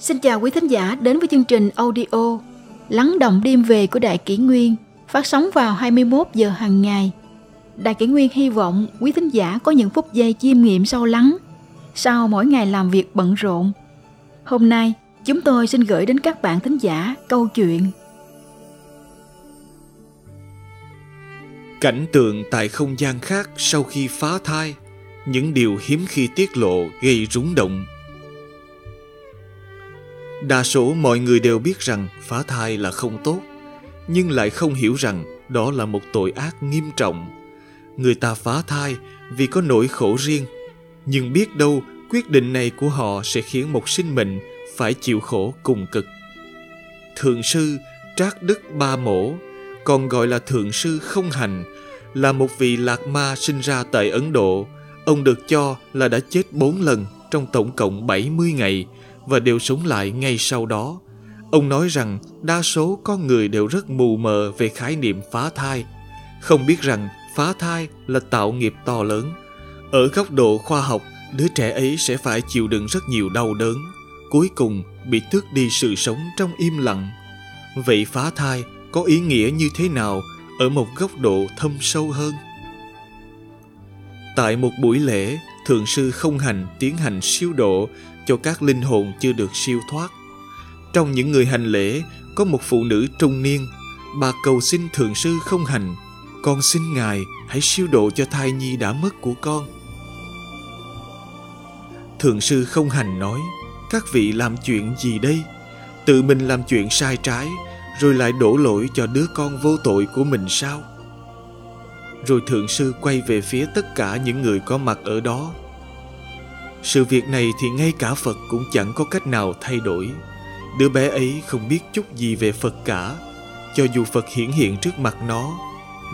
Xin chào quý thính giả đến với chương trình audio Lắng động đêm về của Đại Kỷ Nguyên phát sóng vào 21 giờ hàng ngày. Đại Kỷ Nguyên hy vọng quý thính giả có những phút giây chiêm nghiệm sâu lắng sau mỗi ngày làm việc bận rộn. Hôm nay, chúng tôi xin gửi đến các bạn thính giả câu chuyện Cảnh tượng tại không gian khác sau khi phá thai, những điều hiếm khi tiết lộ gây rúng động. Đa số mọi người đều biết rằng phá thai là không tốt, nhưng lại không hiểu rằng đó là một tội ác nghiêm trọng. Người ta phá thai vì có nỗi khổ riêng, nhưng biết đâu quyết định này của họ sẽ khiến một sinh mệnh phải chịu khổ cùng cực. Thượng sư Trác Đức Ba Mổ, còn gọi là Thượng sư Không Hành, là một vị lạc ma sinh ra tại Ấn Độ. Ông được cho là đã chết bốn lần trong tổng cộng 70 ngày và đều sống lại ngay sau đó. Ông nói rằng đa số con người đều rất mù mờ về khái niệm phá thai, không biết rằng phá thai là tạo nghiệp to lớn. Ở góc độ khoa học, đứa trẻ ấy sẽ phải chịu đựng rất nhiều đau đớn, cuối cùng bị tước đi sự sống trong im lặng. Vậy phá thai có ý nghĩa như thế nào ở một góc độ thâm sâu hơn? Tại một buổi lễ, Thượng sư không hành tiến hành siêu độ cho các linh hồn chưa được siêu thoát. Trong những người hành lễ, có một phụ nữ trung niên. Bà cầu xin Thượng sư không hành, con xin Ngài hãy siêu độ cho thai nhi đã mất của con. Thượng sư không hành nói, các vị làm chuyện gì đây? Tự mình làm chuyện sai trái, rồi lại đổ lỗi cho đứa con vô tội của mình sao? Rồi thượng sư quay về phía tất cả những người có mặt ở đó. Sự việc này thì ngay cả Phật cũng chẳng có cách nào thay đổi. Đứa bé ấy không biết chút gì về Phật cả. Cho dù Phật hiển hiện trước mặt nó,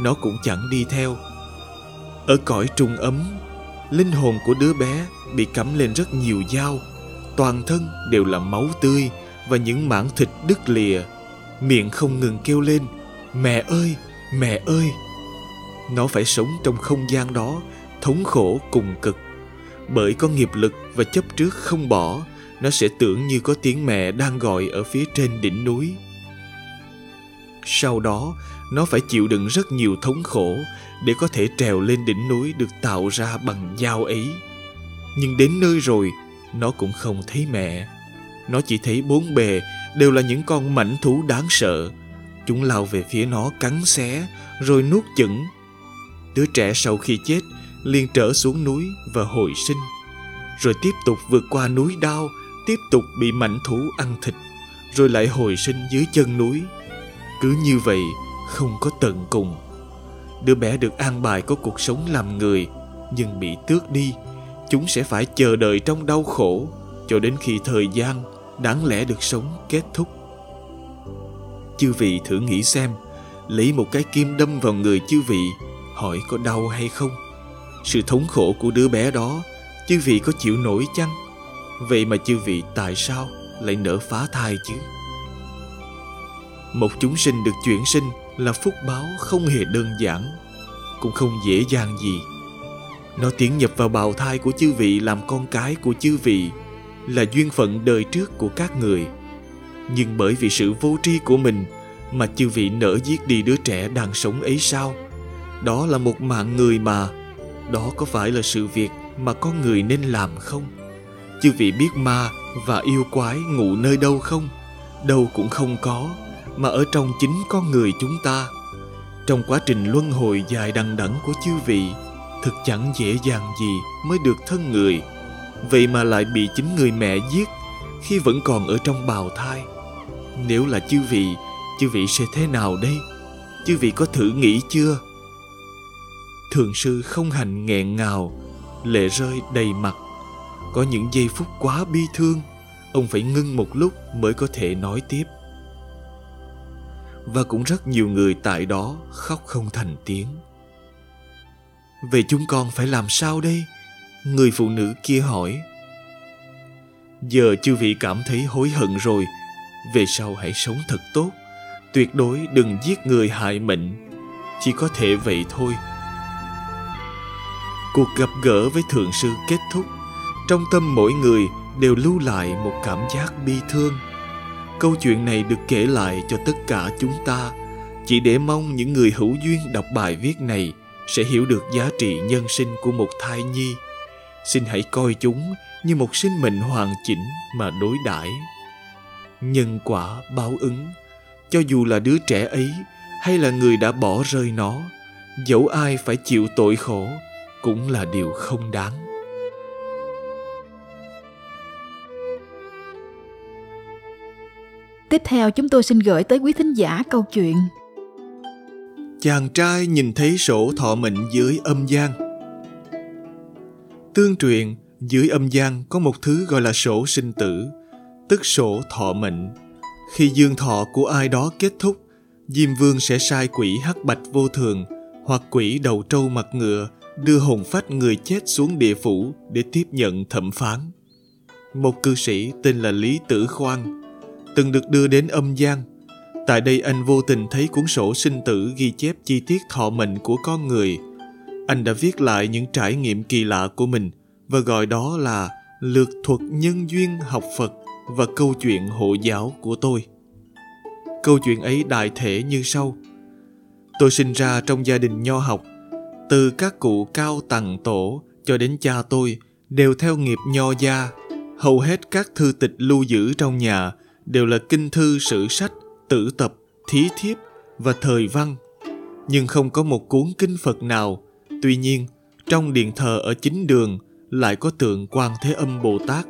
nó cũng chẳng đi theo. Ở cõi trung ấm, linh hồn của đứa bé bị cắm lên rất nhiều dao. Toàn thân đều là máu tươi và những mảng thịt đứt lìa. Miệng không ngừng kêu lên, mẹ ơi, mẹ ơi. Nó phải sống trong không gian đó, thống khổ cùng cực. Bởi có nghiệp lực và chấp trước không bỏ, nó sẽ tưởng như có tiếng mẹ đang gọi ở phía trên đỉnh núi. Sau đó, nó phải chịu đựng rất nhiều thống khổ để có thể trèo lên đỉnh núi được tạo ra bằng dao ấy. Nhưng đến nơi rồi, nó cũng không thấy mẹ. Nó chỉ thấy bốn bề đều là những con mảnh thú đáng sợ. Chúng lao về phía nó cắn xé, rồi nuốt chửng. Đứa trẻ sau khi chết liền trở xuống núi và hồi sinh. Rồi tiếp tục vượt qua núi đao, tiếp tục bị mảnh thú ăn thịt, rồi lại hồi sinh dưới chân núi. Cứ như vậy, không có tận cùng. Đứa bé được an bài có cuộc sống làm người, nhưng bị tước đi. Chúng sẽ phải chờ đợi trong đau khổ cho đến khi thời gian đáng lẽ được sống kết thúc. Chư vị thử nghĩ xem, lấy một cái kim đâm vào người chư vị, hỏi có đau hay không? Sự thống khổ của đứa bé đó, chư vị có chịu nổi chăng? Vậy mà chư vị tại sao lại nỡ phá thai chứ? Một chúng sinh được chuyển sinh là phúc báo không hề đơn giản, cũng không dễ dàng gì. Nó tiến nhập vào bào thai của chư vị làm con cái của chư vị là duyên phận đời trước của các người. Nhưng bởi vì sự vô tri của mình mà chư vị nỡ giết đi đứa trẻ đang sống ấy sao? Đó là một mạng người mà. Đó có phải là sự việc mà con người nên làm không? Chư vị biết ma và yêu quái ngủ nơi đâu không? Đâu cũng không có, mà ở trong chính con người chúng ta. Trong quá trình luân hồi dài đằng đẵng của chư vị, thực chẳng dễ dàng gì mới được thân người vậy mà lại bị chính người mẹ giết khi vẫn còn ở trong bào thai nếu là chư vị chư vị sẽ thế nào đây chư vị có thử nghĩ chưa thường sư không hành nghẹn ngào, lệ rơi đầy mặt. Có những giây phút quá bi thương, ông phải ngưng một lúc mới có thể nói tiếp. Và cũng rất nhiều người tại đó khóc không thành tiếng. Vậy chúng con phải làm sao đây? Người phụ nữ kia hỏi. Giờ chư vị cảm thấy hối hận rồi. Về sau hãy sống thật tốt. Tuyệt đối đừng giết người hại mệnh Chỉ có thể vậy thôi. Cuộc gặp gỡ với Thượng Sư kết thúc. Trong tâm mỗi người đều lưu lại một cảm giác bi thương. Câu chuyện này được kể lại cho tất cả chúng ta. Chỉ để mong những người hữu duyên đọc bài viết này sẽ hiểu được giá trị nhân sinh của một thai nhi. Xin hãy coi chúng như một sinh mệnh hoàn chỉnh mà đối đãi. Nhân quả báo ứng. Cho dù là đứa trẻ ấy hay là người đã bỏ rơi nó, dẫu ai phải chịu tội khổ cũng là điều không đáng. Tiếp theo chúng tôi xin gửi tới quý thính giả câu chuyện. Chàng trai nhìn thấy sổ thọ mệnh dưới âm gian. Tương truyền, dưới âm gian có một thứ gọi là sổ sinh tử, tức sổ thọ mệnh. Khi dương thọ của ai đó kết thúc, Diêm Vương sẽ sai quỷ hắc bạch vô thường hoặc quỷ đầu trâu mặt ngựa đưa hồn phách người chết xuống địa phủ để tiếp nhận thẩm phán. Một cư sĩ tên là Lý Tử Khoan, từng được đưa đến âm gian. Tại đây anh vô tình thấy cuốn sổ sinh tử ghi chép chi tiết thọ mệnh của con người. Anh đã viết lại những trải nghiệm kỳ lạ của mình và gọi đó là lược thuật nhân duyên học Phật và câu chuyện hộ giáo của tôi. Câu chuyện ấy đại thể như sau. Tôi sinh ra trong gia đình nho học. Từ các cụ cao tầng tổ cho đến cha tôi đều theo nghiệp nho gia. Hầu hết các thư tịch lưu giữ trong nhà đều là kinh thư sử sách, tử tập, thí thiếp và thời văn. Nhưng không có một cuốn kinh Phật nào. Tuy nhiên, trong điện thờ ở chính đường lại có tượng Quan Thế Âm Bồ Tát.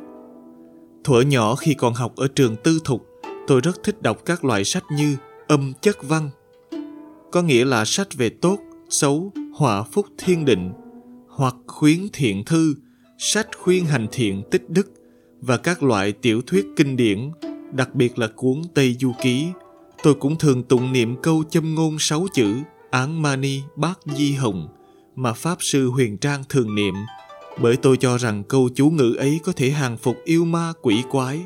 Thuở nhỏ khi còn học ở trường tư thục, tôi rất thích đọc các loại sách như âm chất văn, có nghĩa là sách về tốt, xấu, họa phúc thiên định, hoặc khuyến thiện thư, sách khuyên hành thiện tích đức và các loại tiểu thuyết kinh điển đặc biệt là cuốn Tây Du Ký. Tôi cũng thường tụng niệm câu châm ngôn sáu chữ Án Mani Bát Di Hồng mà Pháp Sư Huyền Trang thường niệm bởi tôi cho rằng câu chú ngữ ấy có thể hàng phục yêu ma quỷ quái.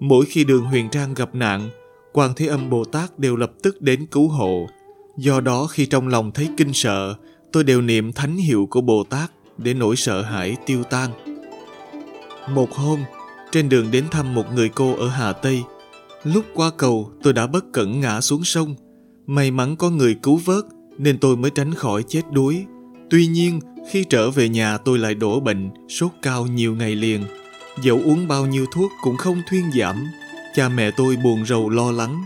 Mỗi khi đường Huyền Trang gặp nạn, Quan Thế Âm Bồ Tát đều lập tức đến cứu hộ. Do đó khi trong lòng thấy kinh sợ, tôi đều niệm thánh hiệu của Bồ Tát để nỗi sợ hãi tiêu tan. Một hôm, trên đường đến thăm một người cô ở Hà Tây. Lúc qua cầu tôi đã bất cẩn ngã xuống sông. May mắn có người cứu vớt nên tôi mới tránh khỏi chết đuối. Tuy nhiên khi trở về nhà tôi lại đổ bệnh, sốt cao nhiều ngày liền. Dẫu uống bao nhiêu thuốc cũng không thuyên giảm. Cha mẹ tôi buồn rầu lo lắng.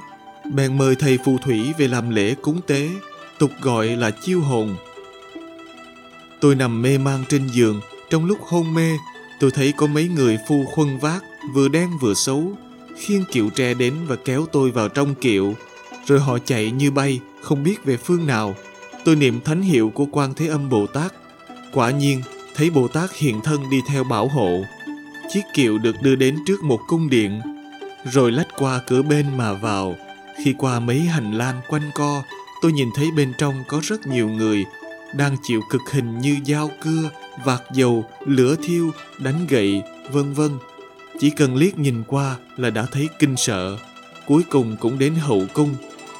Bèn mời thầy phù thủy về làm lễ cúng tế, tục gọi là chiêu hồn. Tôi nằm mê man trên giường, trong lúc hôn mê tôi thấy có mấy người phu khuân vác, vừa đen vừa xấu, khiêng kiệu tre đến và kéo tôi vào trong kiệu. Rồi họ chạy như bay, không biết về phương nào. Tôi niệm thánh hiệu của quan Thế Âm Bồ Tát. Quả nhiên, thấy Bồ Tát hiện thân đi theo bảo hộ. Chiếc kiệu được đưa đến trước một cung điện, rồi lách qua cửa bên mà vào. Khi qua mấy hành lang quanh co, tôi nhìn thấy bên trong có rất nhiều người đang chịu cực hình như dao cưa, vạt dầu, lửa thiêu, đánh gậy, vân vân. Chỉ cần liếc nhìn qua là đã thấy kinh sợ. Cuối cùng cũng đến hậu cung.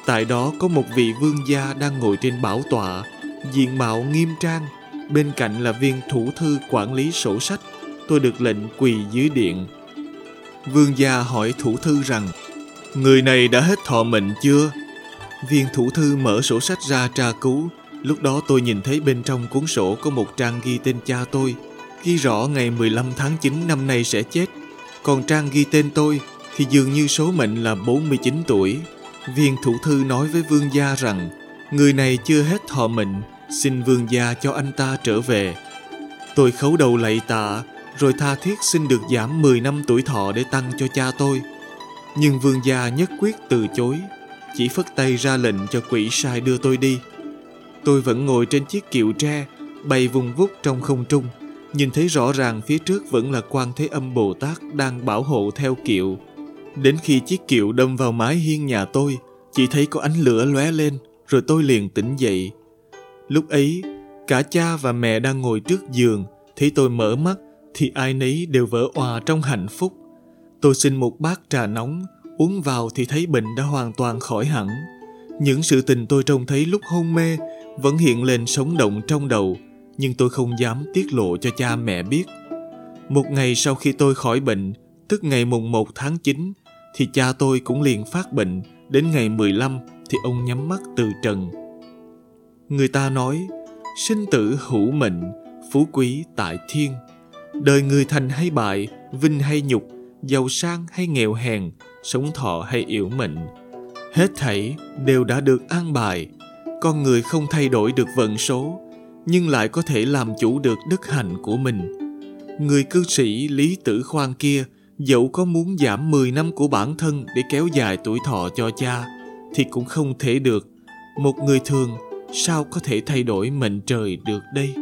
Tại đó có một vị vương gia đang ngồi trên bảo tọa, diện mạo nghiêm trang. Bên cạnh là viên thủ thư quản lý sổ sách. Tôi được lệnh quỳ dưới điện. Vương gia hỏi thủ thư rằng, Người này đã hết thọ mệnh chưa? Viên thủ thư mở sổ sách ra tra cứu, Lúc đó tôi nhìn thấy bên trong cuốn sổ có một trang ghi tên cha tôi, ghi rõ ngày 15 tháng 9 năm nay sẽ chết. Còn trang ghi tên tôi thì dường như số mệnh là 49 tuổi. Viên thủ thư nói với vương gia rằng người này chưa hết thọ mệnh, xin vương gia cho anh ta trở về. Tôi khấu đầu lạy tạ, rồi tha thiết xin được giảm 10 năm tuổi thọ để tăng cho cha tôi. Nhưng vương gia nhất quyết từ chối, chỉ phất tay ra lệnh cho quỷ sai đưa tôi đi. Tôi vẫn ngồi trên chiếc kiệu tre, bay vùng vút trong không trung, nhìn thấy rõ ràng phía trước vẫn là quan thế âm Bồ Tát đang bảo hộ theo kiệu. Đến khi chiếc kiệu đâm vào mái hiên nhà tôi, chỉ thấy có ánh lửa lóe lên, rồi tôi liền tỉnh dậy. Lúc ấy, cả cha và mẹ đang ngồi trước giường, thấy tôi mở mắt thì ai nấy đều vỡ òa trong hạnh phúc. Tôi xin một bát trà nóng, uống vào thì thấy bệnh đã hoàn toàn khỏi hẳn. Những sự tình tôi trông thấy lúc hôn mê vẫn hiện lên sống động trong đầu, nhưng tôi không dám tiết lộ cho cha mẹ biết. Một ngày sau khi tôi khỏi bệnh, tức ngày mùng 1 tháng 9, thì cha tôi cũng liền phát bệnh, đến ngày 15 thì ông nhắm mắt từ trần. Người ta nói, sinh tử hữu mệnh, phú quý tại thiên. Đời người thành hay bại, vinh hay nhục, giàu sang hay nghèo hèn, sống thọ hay yếu mệnh. Hết thảy đều đã được an bài. Con người không thay đổi được vận số, nhưng lại có thể làm chủ được đức hạnh của mình. Người cư sĩ Lý Tử Khoan kia dẫu có muốn giảm 10 năm của bản thân để kéo dài tuổi thọ cho cha thì cũng không thể được. Một người thường sao có thể thay đổi mệnh trời được đây?